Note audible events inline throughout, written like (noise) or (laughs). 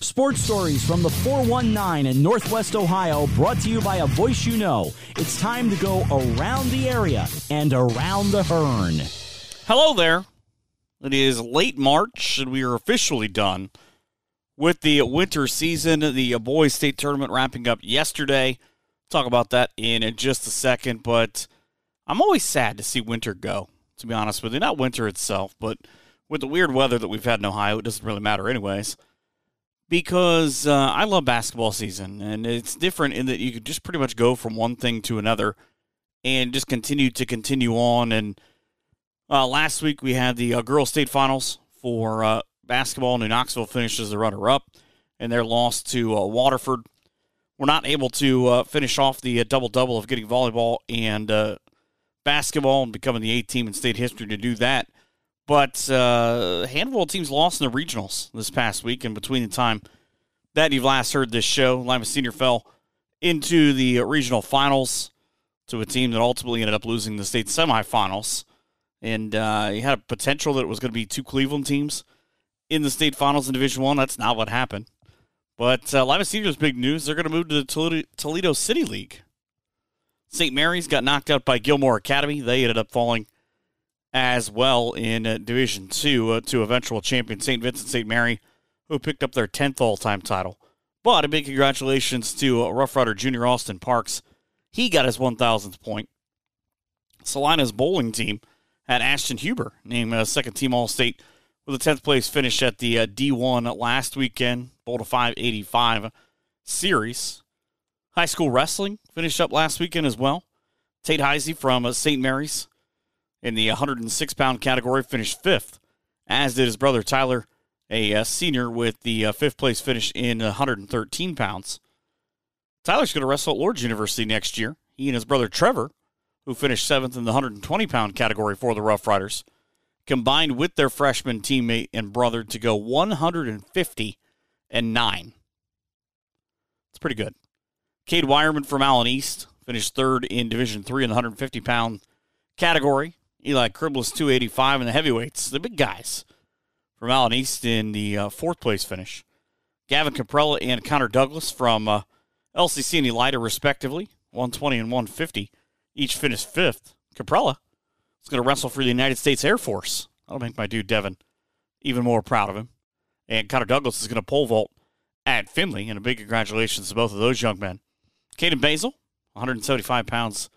Sports stories from the 419 in Northwest Ohio, brought to you by a voice you know. It's time to go around the area and around the Hearn. Hello there. It is late March, and we are officially done with the winter season. The boys' state tournament wrapping up yesterday. Talk about that in just a second, but I'm always sad to see winter go, to be honest with you. Not winter itself, but with the weird weather that we've had in Ohio, it doesn't really matter, anyways because uh, I love basketball season, and it's different in that you can just pretty much go from one thing to another and just continue to continue on. And uh, last week we had the uh, girls' state finals for uh, basketball. New Knoxville finishes the runner-up, and their loss to uh, Waterford. We're not able to uh, finish off the double double of getting volleyball and basketball and becoming the eighth team in state history to do that. But uh, handful of teams lost in the regionals this past week, and between the time that you've last heard this show, Lima Senior fell into the regional finals to a team that ultimately ended up losing the state semifinals. And uh, you had a potential that it was going to be two Cleveland teams in the state finals in Division One. That's not what happened. But uh, Lima Senior's big news: they're going to move to the Toledo City League. St. Mary's got knocked out by Gilmour Academy. They ended up falling as well in uh, Division Two uh, to eventual champion St. Vincent St. Mary, who picked up their 10th all time title. But a big congratulations to uh, Rough Rider Junior Austin Parks. He got his 1,000th point. Celina's bowling team had Ashton Huber named uh, second team All State with a 10th place finish at the uh, D1 last weekend, bowled a 585 series. High school wrestling finished up last weekend as well. Tate Heisey from uh, St. Mary's in the 106 pound category, finished fifth, as did his brother Tyler, a uh, senior, with the uh, fifth place finish in 113 pounds. Tyler's going to wrestle at Lourdes University next year. He and his brother Trevor, who finished seventh in the 120 pound category for the Rough Riders, combined with their freshman teammate and brother to go 150 and 9. It's pretty good. Cade Wireman from Allen East finished third in Division Three in the 150 pound category. Eli Criblis 285 in the heavyweights, the big guys from Allen East in the uh, fourth place finish. Gavin Caprella and Connor Douglas from uh, LCC and Elida, respectively, 120 and 150, each finished fifth. Caprella is going to wrestle for the United States Air Force. That'll make my dude Devin even more proud of him. And Connor Douglas is going to pole vault at Findlay, and a big congratulations to both of those young men. Caden Basil, 175 pounds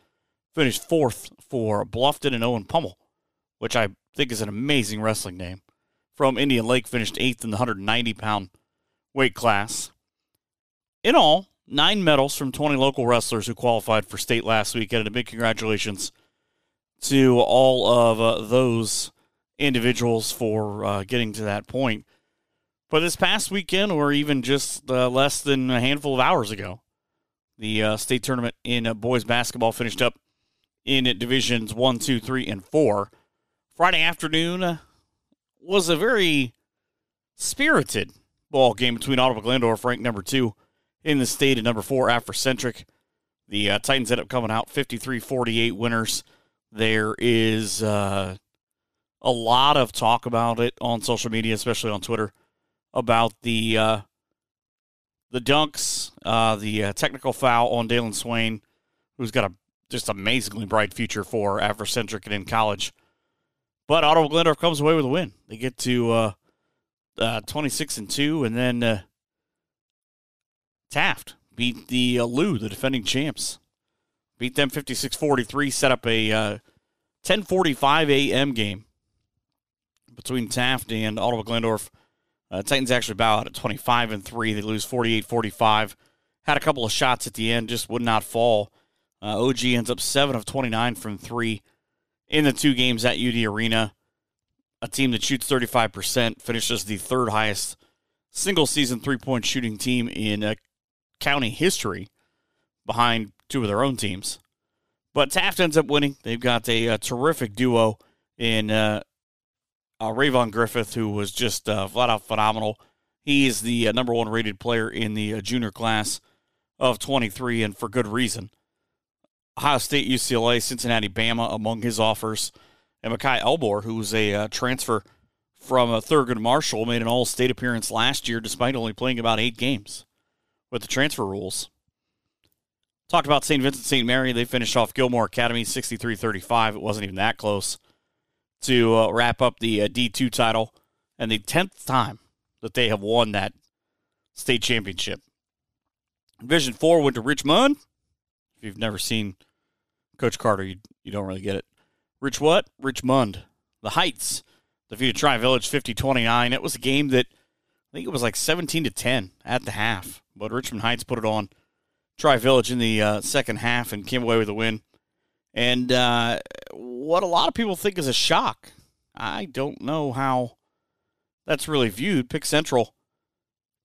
finished fourth for Bluffton and Owen Pummel, which I think is an amazing wrestling name. From Indian Lake, finished eighth in the 190 pound weight class. In all, nine medals from 20 local wrestlers who qualified for state last weekend, and a big congratulations to all of uh, those individuals for uh, getting to that point. But this past weekend, or even just uh, less than a handful of hours ago, the uh, state tournament in uh, boys basketball finished up in divisions one, two, three, and four. Friday afternoon was a very spirited ball game between Ottawa Glandorf, ranked number two in the state, and number four, Africentric. The uh, Titans end up coming out 53 48 winners. There is uh, a lot of talk about it on social media, especially on Twitter, about the uh, the dunks, uh, the uh, technical foul on Dalen Swain, who's got a just amazingly bright future for Africentric and in college. But Ottawa Glandorf comes away with a win. They get to uh, uh, 26 and 2, and then uh, Taft beat the uh, Lou, the defending champs. Beat them 56 43, set up a 10:45 uh, a.m. game between Taft and Ottawa Glandorf. Uh, Titans actually bow out at 25 and 3. They lose 48 45. Had a couple of shots at the end, just would not fall. Uh, OG ends up 7 of 29 from 3 in the two games at UD Arena. A team that shoots 35%, finishes the third highest single season three point shooting team in uh, county history behind two of their own teams. But Taft ends up winning. They've got a, a terrific duo in uh, uh, Rayvon Griffith, who was just uh, flat out phenomenal. He is the uh, number one rated player in the uh, junior class of 23, and for good reason. Ohio State, UCLA, Cincinnati, Bama among his offers. And Makai Elmore, was a uh, transfer from a Thurgood Marshall made an All State appearance last year, despite only playing about eight games with the transfer rules. Talked about St. Vincent St. Mary. They finished off Gilmour Academy 63 35. It wasn't even that close to uh, wrap up the uh, D2 title and the 10th time that they have won that state championship. Division 4 went to Richmond. If you've never seen Coach Carter, you, you don't really get it. Rich what? Richmond. The Heights defeated Tri Village 50 29. It was a game that I think it was like 17 to 10 at the half, but Richmond Heights put it on Tri Village in the uh, second half and came away with a win. And uh, what a lot of people think is a shock, I don't know how that's really viewed. Pick Central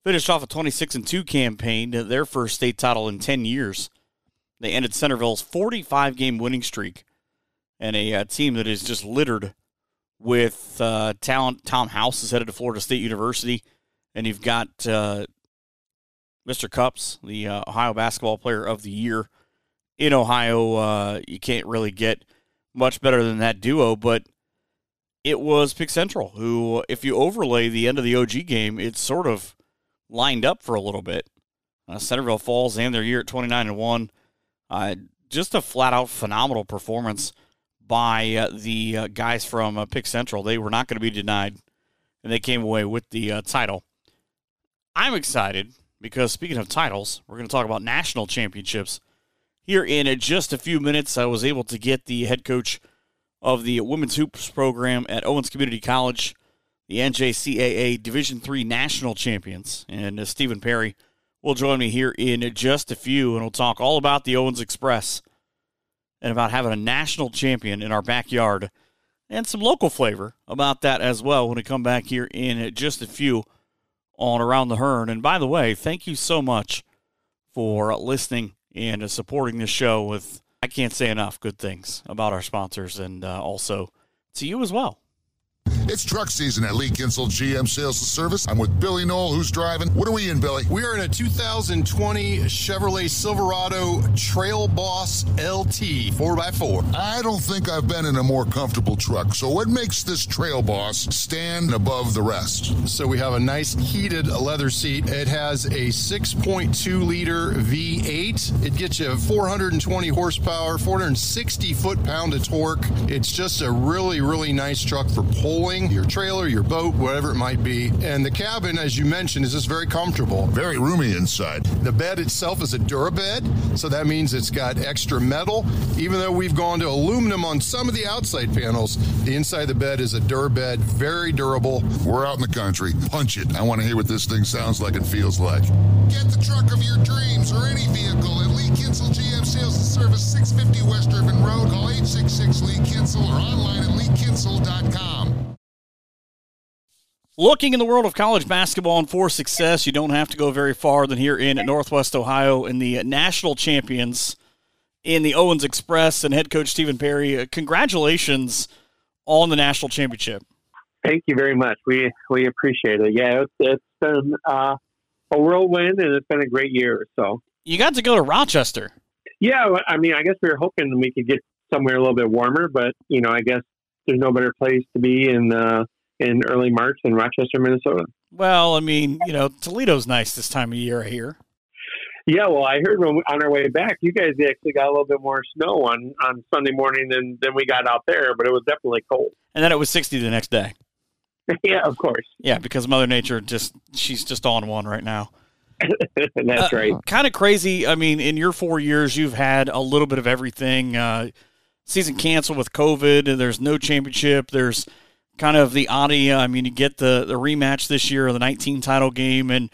finished off a 26 and 2 campaign, their first state title in 10 years. They ended Centerville's 45 game winning streak and a, uh, team that is just littered with uh, talent. Tom House is headed to Florida State University, and you've got uh, Mr. Cupps, the uh, Ohio Basketball Player of the Year. In Ohio, uh, you can't really get much better than that duo, but it was Pick Central, who, if you overlay the end of the OG game, it's sort of lined up for a little bit. Uh, Centerville Falls and their year at 29 and 1. Uh, just a flat out phenomenal performance by uh, the uh, guys from uh, Pick Central. They were not going to be denied, and they came away with the uh, title. I'm excited because speaking of titles, we're going to talk about national championships here in just a few minutes. I was able to get the head coach of the women's hoops program at Owens Community College, the NJCAA Division Three national champions, and uh, Stephen Perry will join me here in just a few, and we'll talk all about the Owens Express and about having a national champion in our backyard, and some local flavor about that as well when we come back here in just a few on Around the Hearn. And by the way, thank you so much for listening and supporting this show with I can't say enough good things about our sponsors and uh, also to you as well. It's truck season at Lee Kinstle GM Sales and Service. I'm with Billy Knoll, who's driving. What are we in, Billy? We are in a 2020 Chevrolet Silverado Trail Boss LT 4x4. I don't think I've been in a more comfortable truck. So, what makes this Trail Boss stand above the rest? So, we have a nice heated leather seat. It has a 6.2 liter V8. It gets you 420 horsepower, 460 foot pound of torque. It's just a really, really nice truck for pulling your trailer, your boat, whatever it might be. And the cabin, as you mentioned, is just very comfortable. Very roomy inside. The bed itself is a Durabed, so that means it's got extra metal. Even though we've gone to aluminum on some of the outside panels, the inside of the bed is a Durabed, very durable. We're out in the country. Punch it. I want to hear what this thing sounds like and feels like. Get the truck of your dreams or any vehicle at Lee Kinstle GM Sales and Service, 650 West Road. Call 866 Lee Kinstle or online at leekinstle.com. Looking in the world of college basketball and for success, you don't have to go very far than here in Northwest Ohio in the national champions in the Owens Express and head coach Stephen Perry. Uh, congratulations on the national championship. Thank you very much. We we appreciate it. Yeah, it's, it's been uh, a whirlwind and it's been a great year. So you got to go to Rochester. Yeah, I mean, I guess we were hoping we could get somewhere a little bit warmer, but you know, I guess there's no better place to be in. Uh, in early March in Rochester, Minnesota. Well, I mean, you know, Toledo's nice this time of year here. Yeah, well, I heard on our way back, you guys actually got a little bit more snow on on Sunday morning than than we got out there, but it was definitely cold. And then it was sixty the next day. (laughs) yeah, of course. Yeah, because Mother Nature just she's just on one right now. (laughs) That's uh, right. Kind of crazy. I mean, in your four years, you've had a little bit of everything. Uh, season canceled with COVID. There's no championship. There's kind of the oddity. I mean, you get the the rematch this year of the 19 title game, and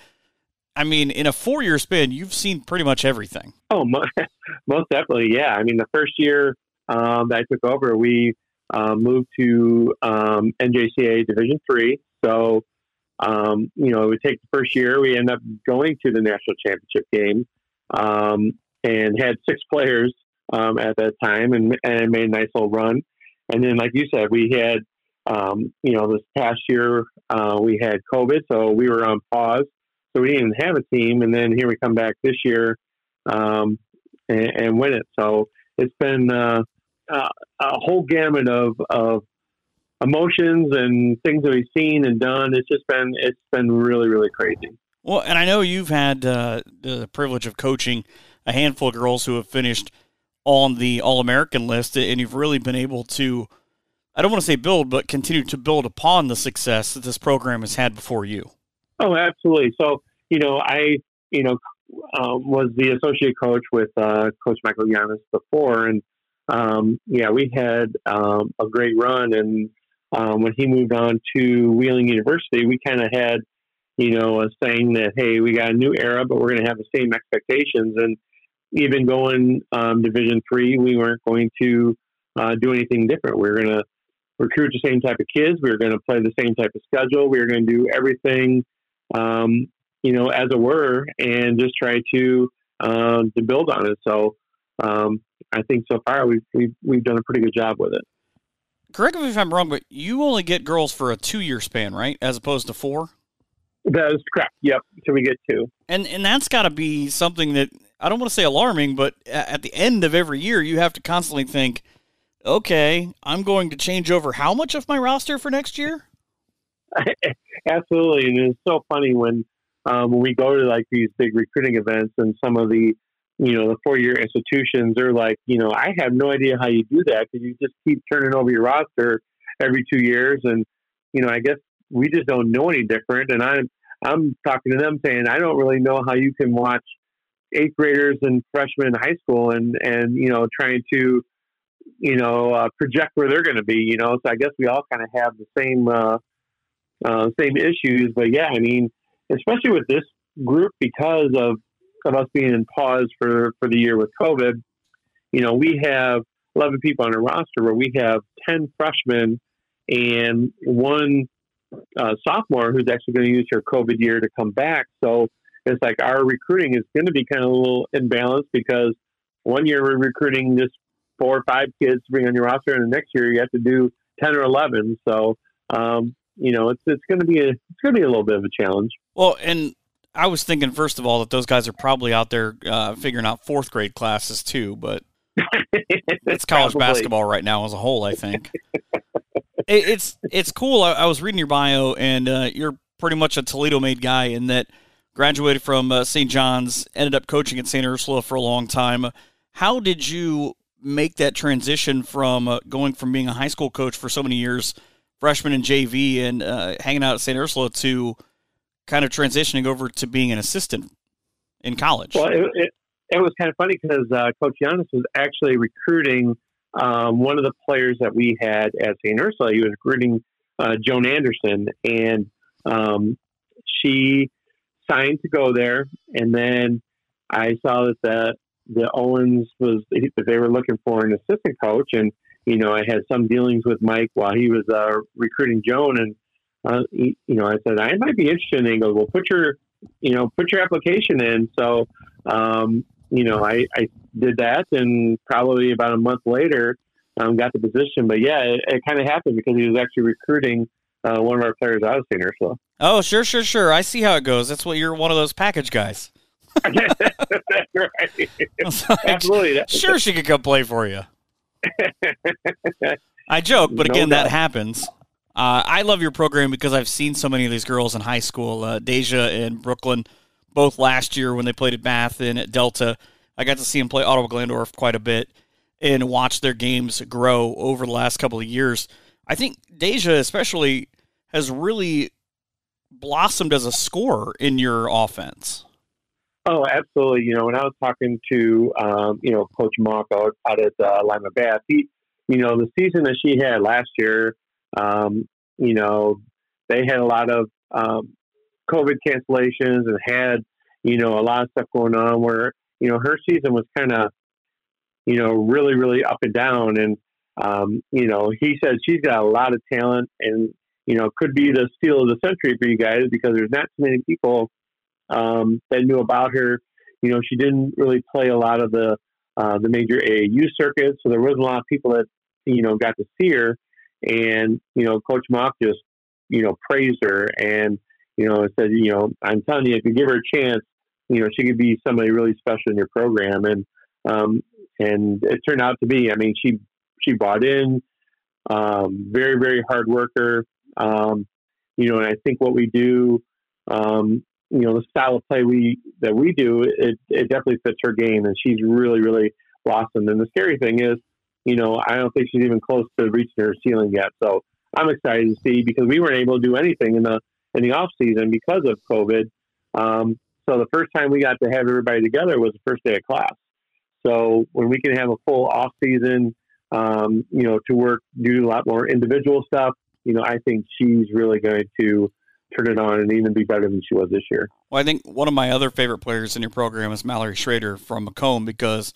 I mean, in a four year span, you've seen pretty much everything. Oh, (laughs) most definitely, yeah. I mean, the first year um, that I took over, we uh, moved to um, NJCAA Division Three. So, um, you know, it would take the first year. We end up going to the national championship game um, and had six players um, at that time, and and made a nice little run. And then, like you said, we had um, you know, this past year uh, we had COVID, so we were on pause, so we didn't have a team. And then here we come back this year um, and, and, win it. So it's been uh, uh, a whole gamut of, of emotions and things that we've seen and done. It's just been it's been really really crazy. Well, and I know you've had uh, the privilege of coaching a handful of girls who have finished on the All American list, and you've really been able to. I don't want to say build, but continue to build upon the success that this program has had before you. Oh, absolutely. So, you know, I, you know, um, was the associate coach with uh, Coach Michael Yanis before, and um, yeah, we had um, a great run. And um, when he moved on to Wheeling University, we kind of had, you know, a saying that hey, we got a new era, but we're going to have the same expectations. And even going um, Division three, we weren't going to uh, do anything different. We were going to recruit the same type of kids. We were going to play the same type of schedule. We were going to do everything um, you know, as it were, and just try to uh, to build on it. So um, I think so far we've, we've we've done a pretty good job with it. Correct me if I'm wrong, but you only get girls for a two year span, right, as opposed to four. That is correct. Yep. So we get two, and and that's got to be something that I don't want to say alarming, but at the end of every year, you have to constantly think, okay, I'm going to change over how much of my roster for next year. (laughs) Absolutely, and it's so funny when um, when we go to like these big recruiting events and some of the you know the four year institutions are like you know i have no idea how you do that because you just keep turning over your roster every two years and you know i guess we just don't know any different and i'm i'm talking to them saying i don't really know how you can watch eighth graders and freshmen in high school and and you know trying to you know uh, project where they're going to be you know so i guess we all kind of have the same uh, uh, same issues but yeah i mean especially with this group because of, of us being in pause for, for the year with COVID. You know, we have 11 people on our roster where we have 10 freshmen and one uh, sophomore who's actually going to use her COVID year to come back. So it's like our recruiting is going to be kind of a little imbalanced because one year we're recruiting just four or five kids to bring on your roster, and the next year you have to do 10 or 11. So, um, you know, it's, it's going to be a, it's going to be a little bit of a challenge. Well, and I was thinking first of all that those guys are probably out there uh, figuring out fourth grade classes too, but (laughs) it's college probably. basketball right now as a whole. I think (laughs) it, it's it's cool. I, I, was reading your bio, and uh, you're pretty much a Toledo-made guy in that graduated from uh, St. John's, ended up coaching at St. Ursula for a long time. How did you make that transition from uh, going from being a high school coach for so many years, freshman and JV, and uh, hanging out at St. Ursula to kind of transitioning over to being an assistant in college? Well, it, it, it was kind of funny because uh, Coach Giannis was actually recruiting um, one of the players that we had at St. Ursula. He was recruiting uh, Joan Anderson, and um, she signed to go there. And then I saw that the the Owens was they were looking for an assistant coach, and you know I had some dealings with Mike while he was uh, recruiting Joan, and uh, you know, I said, I might be interested. And he goes, well, put your, you know, put your application in. So, um, you know, I, I did that and probably about a month later, um, got the position. But yeah, it, it kind of happened because he was actually recruiting uh, one of our players out of St. Ursula. Oh, sure, sure, sure. I see how it goes. That's what you're one of those package guys. Right. (laughs) Absolutely. Sure, she could come play for you. I joke, but again, no that happens. Uh, I love your program because I've seen so many of these girls in high school. Uh, Deja and Brooklyn, both last year when they played at Bath and at Delta. I got to see them play Ottawa Glandorf quite a bit and watch their games grow over the last couple of years. I think Deja, especially, has really blossomed as a scorer in your offense. Oh, absolutely. You know, when I was talking to, um, you know, Coach Mock out, out at uh, Lima Bath, he, you know, the season that she had last year, um, you know, they had a lot of um, COVID cancellations and had, you know, a lot of stuff going on where, you know, her season was kind of, you know, really, really up and down. And, um, you know, he said she's got a lot of talent and, you know, could be the steal of the century for you guys because there's not too many people um, that knew about her. You know, she didn't really play a lot of the uh, the major AAU circuits, so there wasn't a lot of people that you know got to see her. And, you know, Coach Mock just, you know, praised her and, you know, said, you know, I'm telling you, if you give her a chance, you know, she could be somebody really special in your program. And, um, and it turned out to be, I mean, she, she bought in, Um, very, very hard worker. Um, you know, and I think what we do, um, you know, the style of play we that we do, it, it definitely fits her game, and she's really, really blossomed. And the scary thing is, you know, I don't think she's even close to reaching her ceiling yet. So I'm excited to see because we weren't able to do anything in the in the off season because of COVID. Um, so the first time we got to have everybody together was the first day of class. So when we can have a full off season, um, you know, to work, do a lot more individual stuff, you know, I think she's really going to turn it on and even be better than she was this year. Well, I think one of my other favorite players in your program is Mallory Schrader from Macomb because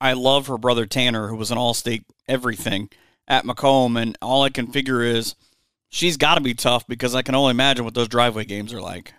I love her brother Tanner, who was an all state everything at Macomb. And all I can figure is she's got to be tough because I can only imagine what those driveway games are like.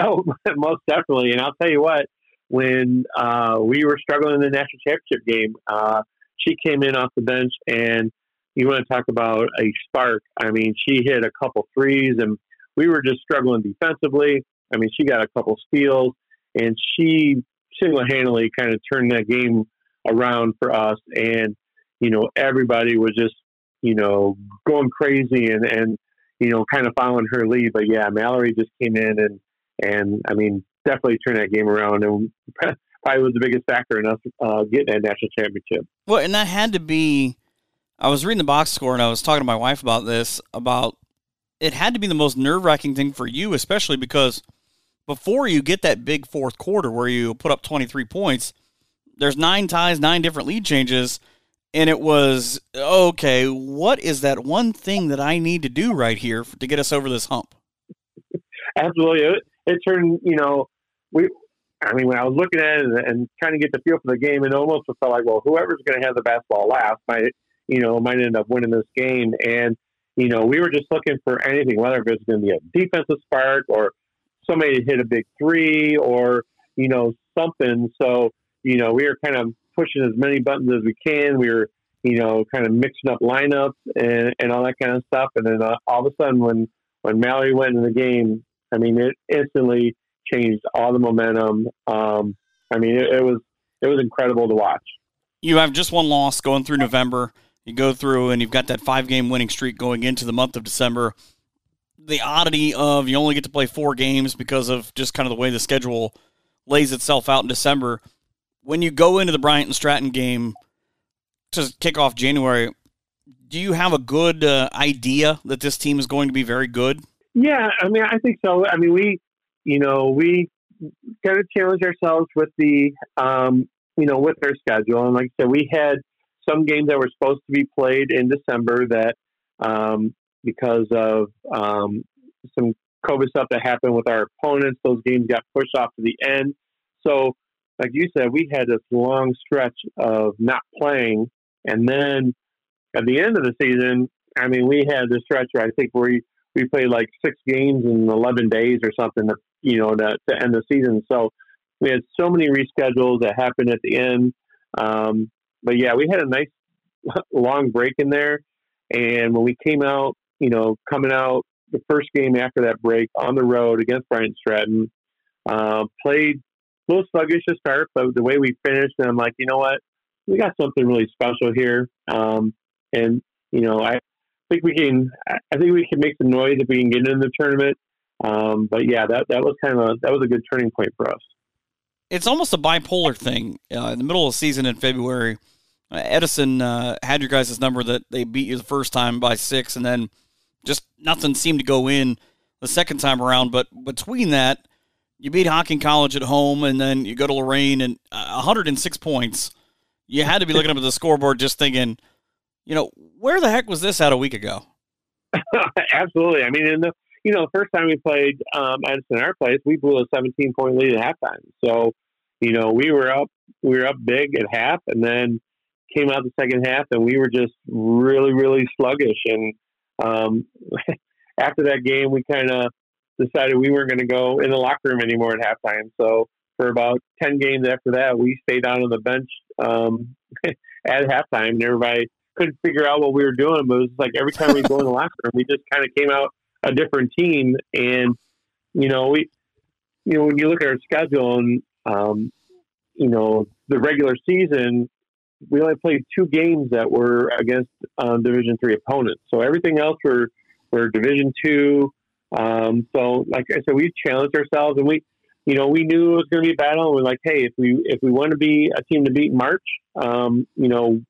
Oh, (laughs) most definitely. And I'll tell you what, when uh, we were struggling in the national championship game, uh, she came in off the bench and you want to talk about a spark. I mean, she hit a couple threes and we were just struggling defensively. I mean, she got a couple steals and she single handedly kind of turned that game around for us. And, you know, everybody was just, you know, going crazy and, and, you know, kind of following her lead. But yeah, Mallory just came in and, and I mean, definitely turned that game around and (laughs) probably was the biggest factor in us uh, getting that national championship. Well, and that had to be. I was reading the box score and I was talking to my wife about this about it had to be the most nerve wracking thing for you, especially because before you get that big fourth quarter where you put up 23 points, there's nine ties, nine different lead changes. And it was, okay, what is that one thing that I need to do right here to get us over this hump? Absolutely. It, it turned, you know, we, I mean, when I was looking at it and, and trying to get the feel for the game, it almost felt like, well, whoever's going to have the basketball last might, you know, might end up winning this game. And, you know, we were just looking for anything, whether it was going to be a defensive spark or somebody to hit a big three or, you know, something. So, you know, we were kind of pushing as many buttons as we can. We were, you know, kind of mixing up lineups and, and all that kind of stuff. And then uh, all of a sudden, when when Mallory went in the game, I mean, it instantly changed all the momentum. Um, I mean, it, it was it was incredible to watch. You have just one loss going through November. You go through and you've got that five game winning streak going into the month of December. The oddity of you only get to play four games because of just kind of the way the schedule lays itself out in December when you go into the Bryant and Stratton game to kick off January, do you have a good uh, idea that this team is going to be very good? Yeah, I mean, I think so. I mean, we, you know, we kind of challenge ourselves with the, um, you know, with our schedule. And like I said, we had some games that were supposed to be played in December that, um, because of um, some COVID stuff that happened with our opponents, those games got pushed off to the end. So like you said, we had this long stretch of not playing, and then at the end of the season, I mean, we had this stretch where I think we we played like six games in eleven days or something, to, you know, to, to end the season. So we had so many reschedules that happened at the end. Um, but yeah, we had a nice (laughs) long break in there, and when we came out, you know, coming out the first game after that break on the road against Bryant Stratton, uh, played a little sluggish to start, but the way we finished, and I'm like, you know what, we got something really special here. Um, and you know, I think we can. I think we can make some noise if we can get into the tournament. Um, but yeah, that that was kind of a, that was a good turning point for us. It's almost a bipolar thing. Uh, in the middle of the season in February, Edison uh, had your guys' number that they beat you the first time by six, and then just nothing seemed to go in the second time around. But between that you beat Hocking College at home, and then you go to Lorain and uh, 106 points. You had to be looking up at the scoreboard, just thinking, you know, where the heck was this at a week ago? (laughs) Absolutely. I mean, in the you know, the first time we played um, Edison our place, we blew a 17 point lead at halftime. So, you know, we were up, we were up big at half, and then came out the second half, and we were just really, really sluggish. And um, (laughs) after that game, we kind of decided we weren't going to go in the locker room anymore at halftime. So for about 10 games after that, we stayed down on the bench um, (laughs) at halftime, and everybody couldn't figure out what we were doing. But it was like every time we go in the (laughs) locker room, we just kind of came out a different team. And, you know, we, you know, when you look at our schedule and, um, you know, the regular season, we only played two games that were against um, Division three opponents. So everything else were were Division two. Um, so like I said, we challenged ourselves, and we, you know, we knew it was going to be a battle. And we're like, hey, if we if we want to be a team to beat March, um, you know,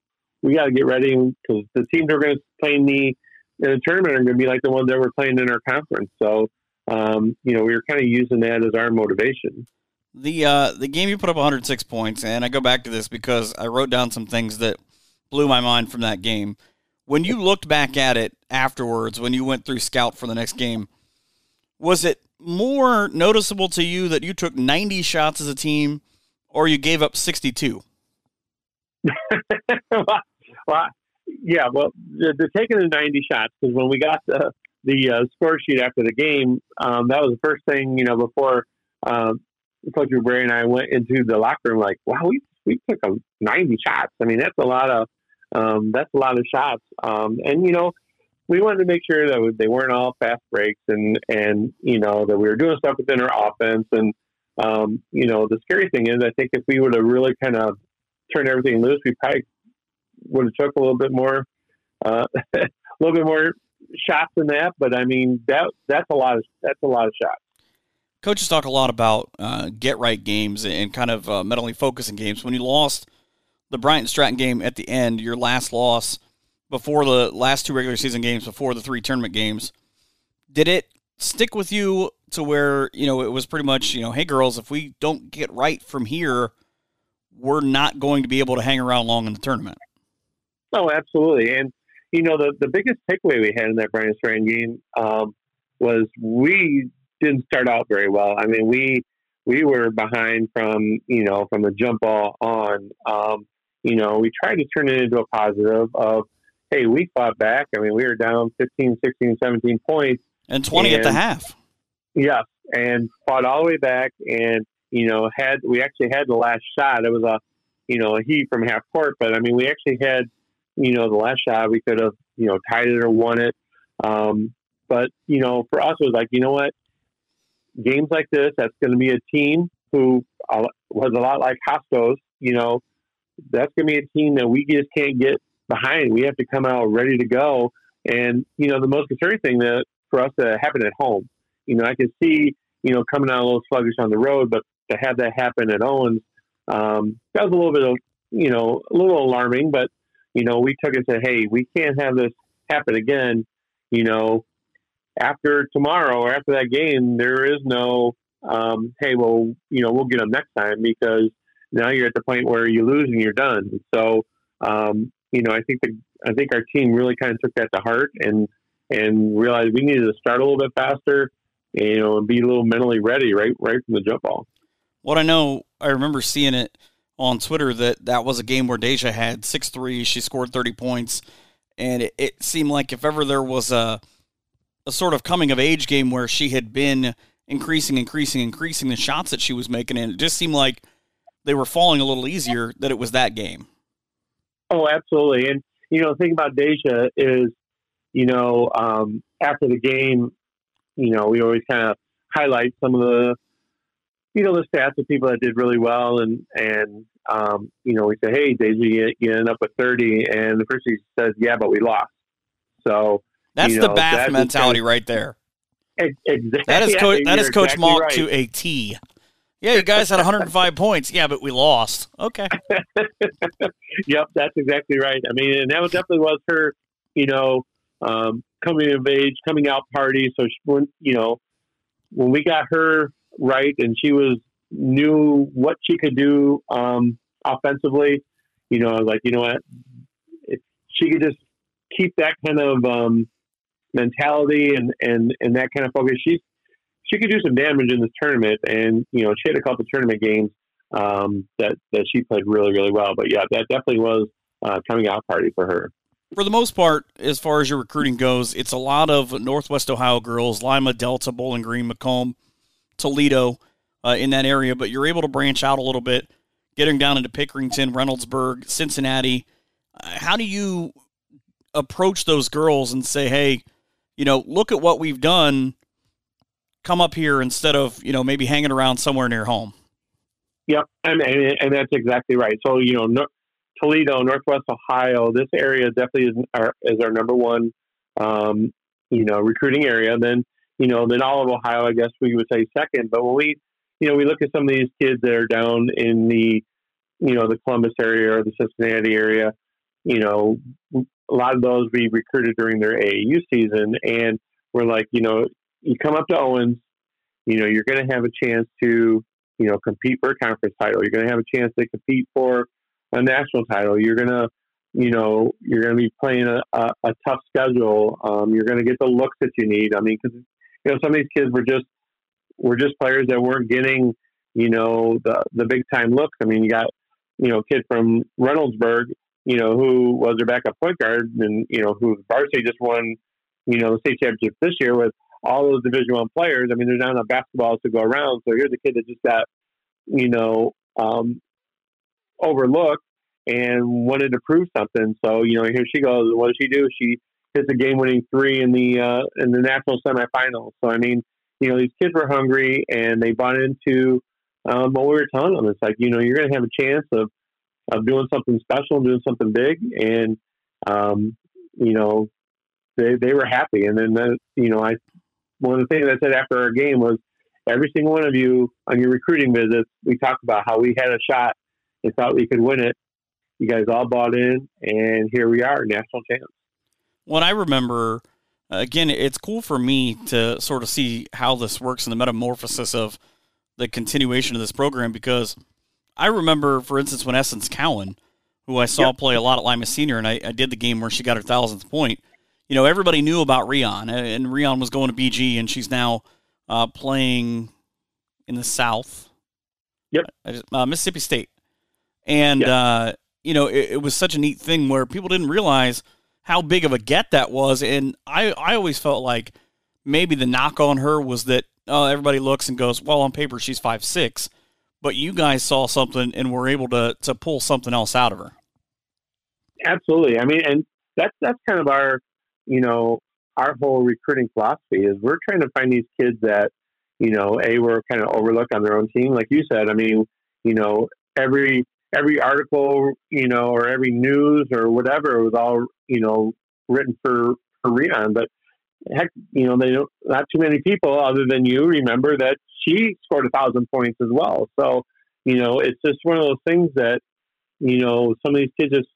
we got to get ready because the teams are going to play in the in the tournament are going to be like the ones that we're playing in our conference. So, um, you know, we were kind of using that as our motivation. The uh, the game you put up 106 points, and I go back to this because I wrote down some things that blew my mind from that game. When you looked back at it afterwards, when you went through scout for the next game, was it more noticeable to you that you took 90 shots as a team, or you gave up 62? (laughs) well, yeah, well, the, the taking the 90 shots because when we got the the uh, score sheet after the game, um, that was the first thing you know before um, Coach Bray and I went into the locker room. Like, wow, we we took a 90 shots. I mean, that's a lot of um, that's a lot of shots. Um, and you know, we wanted to make sure that they weren't all fast breaks and and you know that we were doing stuff within our offense. And um, you know, the scary thing is, I think if we would have really kind of turned everything loose, we probably would have took a little bit more, uh, (laughs) a little bit more shots than that. But I mean, that that's a lot of that's a lot of shots. Coaches talk a lot about uh, get right games and kind of uh, mentally focusing games. When you lost the Bryant Stratton game at the end, your last loss before the last two regular season games, before the three tournament games, did it stick with you to where you know it was pretty much you know, hey girls, if we don't get right from here, we're not going to be able to hang around long in the tournament. Oh, absolutely. And you know, the the biggest takeaway we had in that Bryant Stratton game um, was we didn't start out very well. I mean, we we were behind from you know from the jump ball on. Um, you know, we tried to turn it into a positive of, hey, we fought back. I mean, we were down 15, 16, 17 points. And 20 and, at the half. Yes. And fought all the way back and, you know, had, we actually had the last shot. It was a, you know, a heat from half court, but I mean, we actually had, you know, the last shot. We could have, you know, tied it or won it. Um, but, you know, for us, it was like, you know what? Games like this, that's going to be a team who was a lot like Hostos, you know, that's going to be a team that we just can't get behind. We have to come out ready to go. And, you know, the most concerning thing that for us to happen at home, you know, I can see, you know, coming out a little sluggish on the road, but to have that happen at Owens, um, that was a little bit of, you know, a little alarming, but, you know, we took it and said, hey, we can't have this happen again. You know, after tomorrow or after that game, there is no, um, hey, well, you know, we'll get them next time because now you're at the point where you lose and you're done. So, um, you know, I think the, I think our team really kind of took that to heart and and realized we needed to start a little bit faster, you know, and be a little mentally ready right right from the jump ball. What I know, I remember seeing it on Twitter that that was a game where Deja had six three. She scored thirty points, and it, it seemed like if ever there was a a sort of coming of age game where she had been increasing, increasing, increasing the shots that she was making, and it just seemed like they were falling a little easier that it was that game. Oh, absolutely. And, you know, the thing about Deja is, you know, um, after the game, you know, we always kind of highlight some of the, you know, the stats of people that did really well. And, and, um, you know, we say, hey, Deja, you, you end up with 30. And the person says, yeah, but we lost. So that's you know, the Bath mentality right there. Exactly. That is, Co- (laughs) that is Coach exactly Malk right. to a T. Yeah, you guys had 105 points. Yeah, but we lost. Okay. (laughs) yep, that's exactly right. I mean, and that definitely was her, you know, um, coming of age, coming out party. So, she, when, you know, when we got her right and she was knew what she could do um, offensively, you know, I was like, you know what, if she could just keep that kind of um, mentality and, and, and that kind of focus, she's she could do some damage in this tournament. And you know, she had a couple tournament games um, that that she played really really well. But yeah, that definitely was uh, coming out party for her. For the most part, as far as your recruiting goes, it's a lot of Northwest Ohio girls, Lima, Delta, Bowling Green, Macomb, Toledo, uh, in that area. But you're able to branch out a little bit, getting down into Pickerington, Reynoldsburg, Cincinnati. Uh, how do you approach those girls and say, hey, you know, look at what we've done come up here instead of you know maybe hanging around somewhere near home. Yep, and and, and that's exactly right. So you know, no, Toledo, Northwest Ohio, this area definitely is our is our number one, um, you know, recruiting area. Then you know, then all of Ohio, I guess we would say second. But when we, you know, we look at some of these kids that are down in the, you know, the Columbus area or the Cincinnati area, you know, a lot of those we recruited during their AAU season, and we're like, you know, you come up to Owens, you know, you're going to have a chance to, you know, compete for a conference title. You're going to have a chance to compete for a national title. You're going to, you know, you're going to be playing a, a, a tough schedule. Um, you're going to get the looks that you need. I mean, because you know, some of these kids were just were just players that weren't getting, you know, the the big time looks. I mean, you got, you know, a kid from Reynoldsburg, you know, who was their backup point guard, and you know, who varsity just won, you know, the state championship this year with all those Division One players. I mean, there's not enough basketballs to go around. So here's a kid that just got, you know, um, overlooked and wanted to prove something. So you know, here she goes. What does she do? She hits a game-winning three in the uh, in the national semifinals. So I mean, you know, these kids were hungry and they bought into um, what we were telling them. It's like you know, you're going to have a chance of of doing something special, doing something big, and um, you know, they they were happy. And then the, you know, I one of the things I said after our game was every single one of you on your recruiting visits, we talked about how we had a shot and thought we could win it. You guys all bought in, and here we are, national champs. What I remember, again, it's cool for me to sort of see how this works and the metamorphosis of the continuation of this program because I remember, for instance, when Essence Cowan, who I saw yep. play a lot at Lima Senior, and I, I did the game where she got her thousandth point you know, everybody knew about Rion, and Rion was going to BG, and she's now uh, playing in the South. Yep. Uh, Mississippi State. And, yep. uh, you know, it, it, was such a neat thing where people didn't realize how big of a get that was. And I, I always felt like maybe the knock on her was that, oh, everybody looks and goes, well, on paper, she's five six, But you guys saw something and were able to, to pull something else out of her. Absolutely. I mean, and that's, that's kind of our, you know, our whole recruiting philosophy is we're trying to find these kids that, you know, a were kind of overlooked on their own team, like you said. I mean, you know, every every article, you know, or every news or whatever was all, you know, written for for Rion. But heck, you know, they don't not too many people other than you remember that she scored a thousand points as well. So, you know, it's just one of those things that, you know, some of these kids just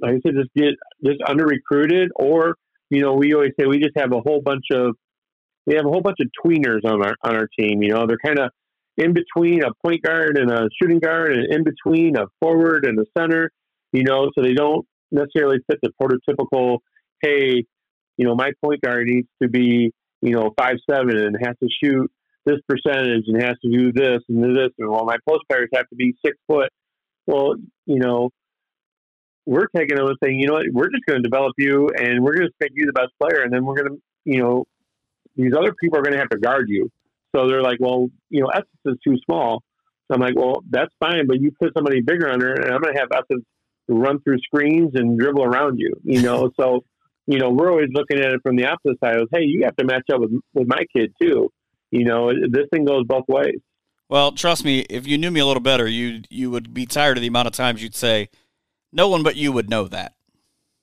like I said, just get just under recruited or you know, we always say we just have a whole bunch of we have a whole bunch of tweeners on our on our team. You know, they're kind of in between a point guard and a shooting guard, and in between a forward and a center. You know, so they don't necessarily fit the prototypical. Hey, you know, my point guard needs to be you know five seven and has to shoot this percentage and has to do this and do this, and well, my post players have to be six foot. Well, you know, we're taking them and saying, you know what, we're just going to develop you and we're going to make you the best player. And then we're going to, you know, these other people are going to have to guard you. So they're like, well, you know, Essence is too small. So I'm like, well, that's fine, but you put somebody bigger under, and I'm going to have Essence run through screens and dribble around you, you know? (laughs) so, you know, we're always looking at it from the opposite side of, hey, you have to match up with, with my kid too. You know, this thing goes both ways. Well, trust me, if you knew me a little better, you you would be tired of the amount of times you'd say, no one but you would know that. (laughs)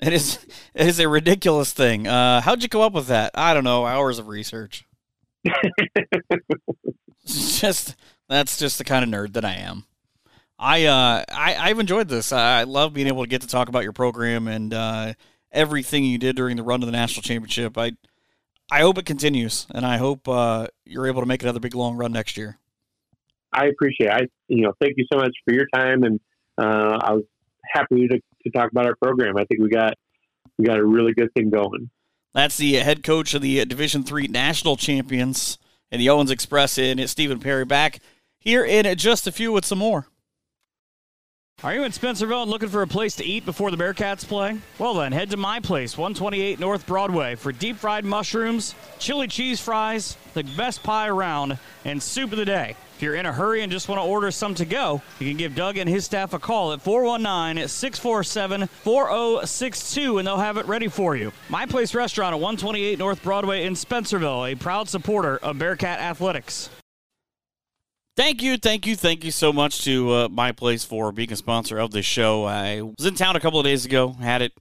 it is it is a ridiculous thing. Uh, how'd you come up with that? I don't know. Hours of research. (laughs) just that's just the kind of nerd that I am. I uh I I've enjoyed this. I love being able to get to talk about your program and uh, everything you did during the run to the national championship. I I hope it continues, and I hope uh, you're able to make another big long run next year. I appreciate. It. I you know thank you so much for your time, and uh, I was happy to, to talk about our program. I think we got we got a really good thing going. That's the head coach of the Division Three national champions and the Owens Express in Stephen Perry back here in just a few with some more. Are you in Spencerville and looking for a place to eat before the Bearcats play? Well, then, head to my place, 128 North Broadway, for deep fried mushrooms, chili cheese fries, the best pie around, and soup of the day. If you're in a hurry and just want to order some to go, you can give Doug and his staff a call at 419 647 4062 and they'll have it ready for you. My Place Restaurant at 128 North Broadway in Spencerville, a proud supporter of Bearcat Athletics. Thank you, thank you, thank you so much to uh, My Place for being a sponsor of this show. I was in town a couple of days ago, had it,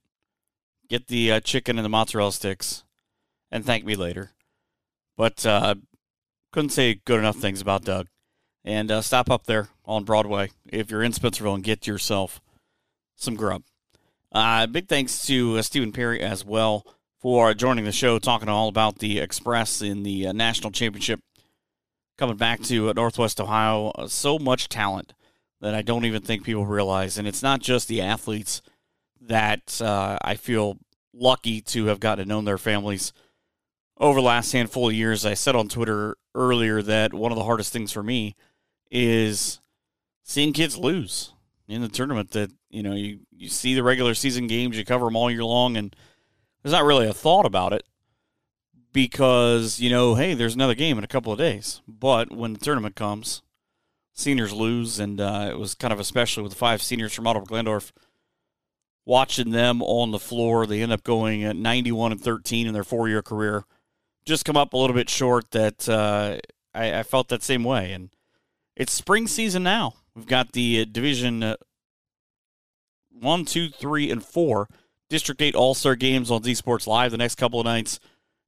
get the uh, chicken and the mozzarella sticks, and thank me later. But uh, couldn't say good enough things about Doug. And uh, stop up there on Broadway if you're in Spencerville and get yourself some grub. Uh, big thanks to uh, Stephen Perry as well for joining the show, talking all about the Express in the national championship coming back to uh, Northwest Ohio. Uh, so much talent that I don't even think people realize. And it's not just the athletes that uh, I feel lucky to have gotten to know their families over the last handful of years. I said on Twitter earlier that one of the hardest things for me is seeing kids lose in the tournament that you know you, you see the regular season games you cover them all year long and there's not really a thought about it because you know, hey, there's another game in a couple of days. But when the tournament comes, seniors lose, and uh, it was kind of especially with the five seniors from Ottawa-Glandorf Watching them on the floor, they end up going at 91 and 13 in their four-year career. Just come up a little bit short. That uh, I, I, felt that same way, and it's spring season now. We've got the uh, division uh, one, two, three, and four District Eight All Star games on Z Sports Live the next couple of nights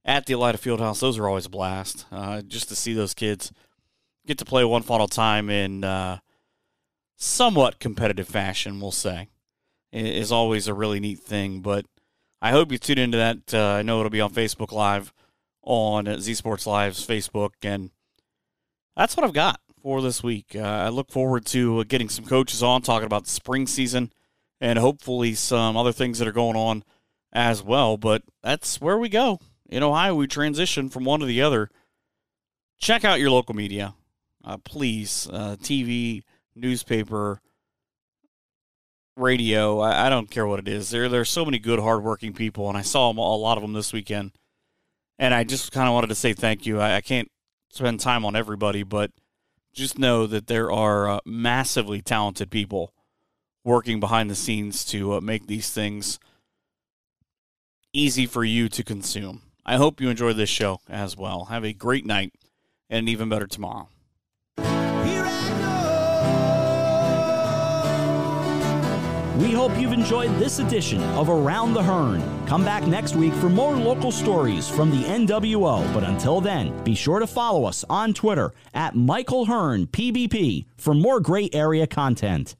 at the Elida Fieldhouse. Those are always a blast. Uh, just to see those kids get to play one final time in uh, somewhat competitive fashion, we'll say, is always a really neat thing. But I hope you tune into that. Uh, I know it'll be on Facebook Live on Z Sports Live's Facebook, and that's what I've got for this week. Uh, I look forward to getting some coaches on talking about the spring season and hopefully some other things that are going on as well. But that's where we go in Ohio, we transition from one to the other. Check out your local media, uh, please. Uh, TV, newspaper, radio. I, I, don't care what it is. There, there are so many good, hardworking people, and I saw a lot of them this weekend. And I just kind of wanted to say thank you. I, I, can't spend time on everybody, but just know that there are uh, massively talented people working behind the scenes to uh, make these things easy for you to consume. I hope you enjoy this show as well. Have a great night and an even better tomorrow. We hope you've enjoyed this edition of Around the Hearn. Come back next week for more local stories from the NWO. But until then, be sure to follow us on Twitter at Michael Hearn PBP for more great area content.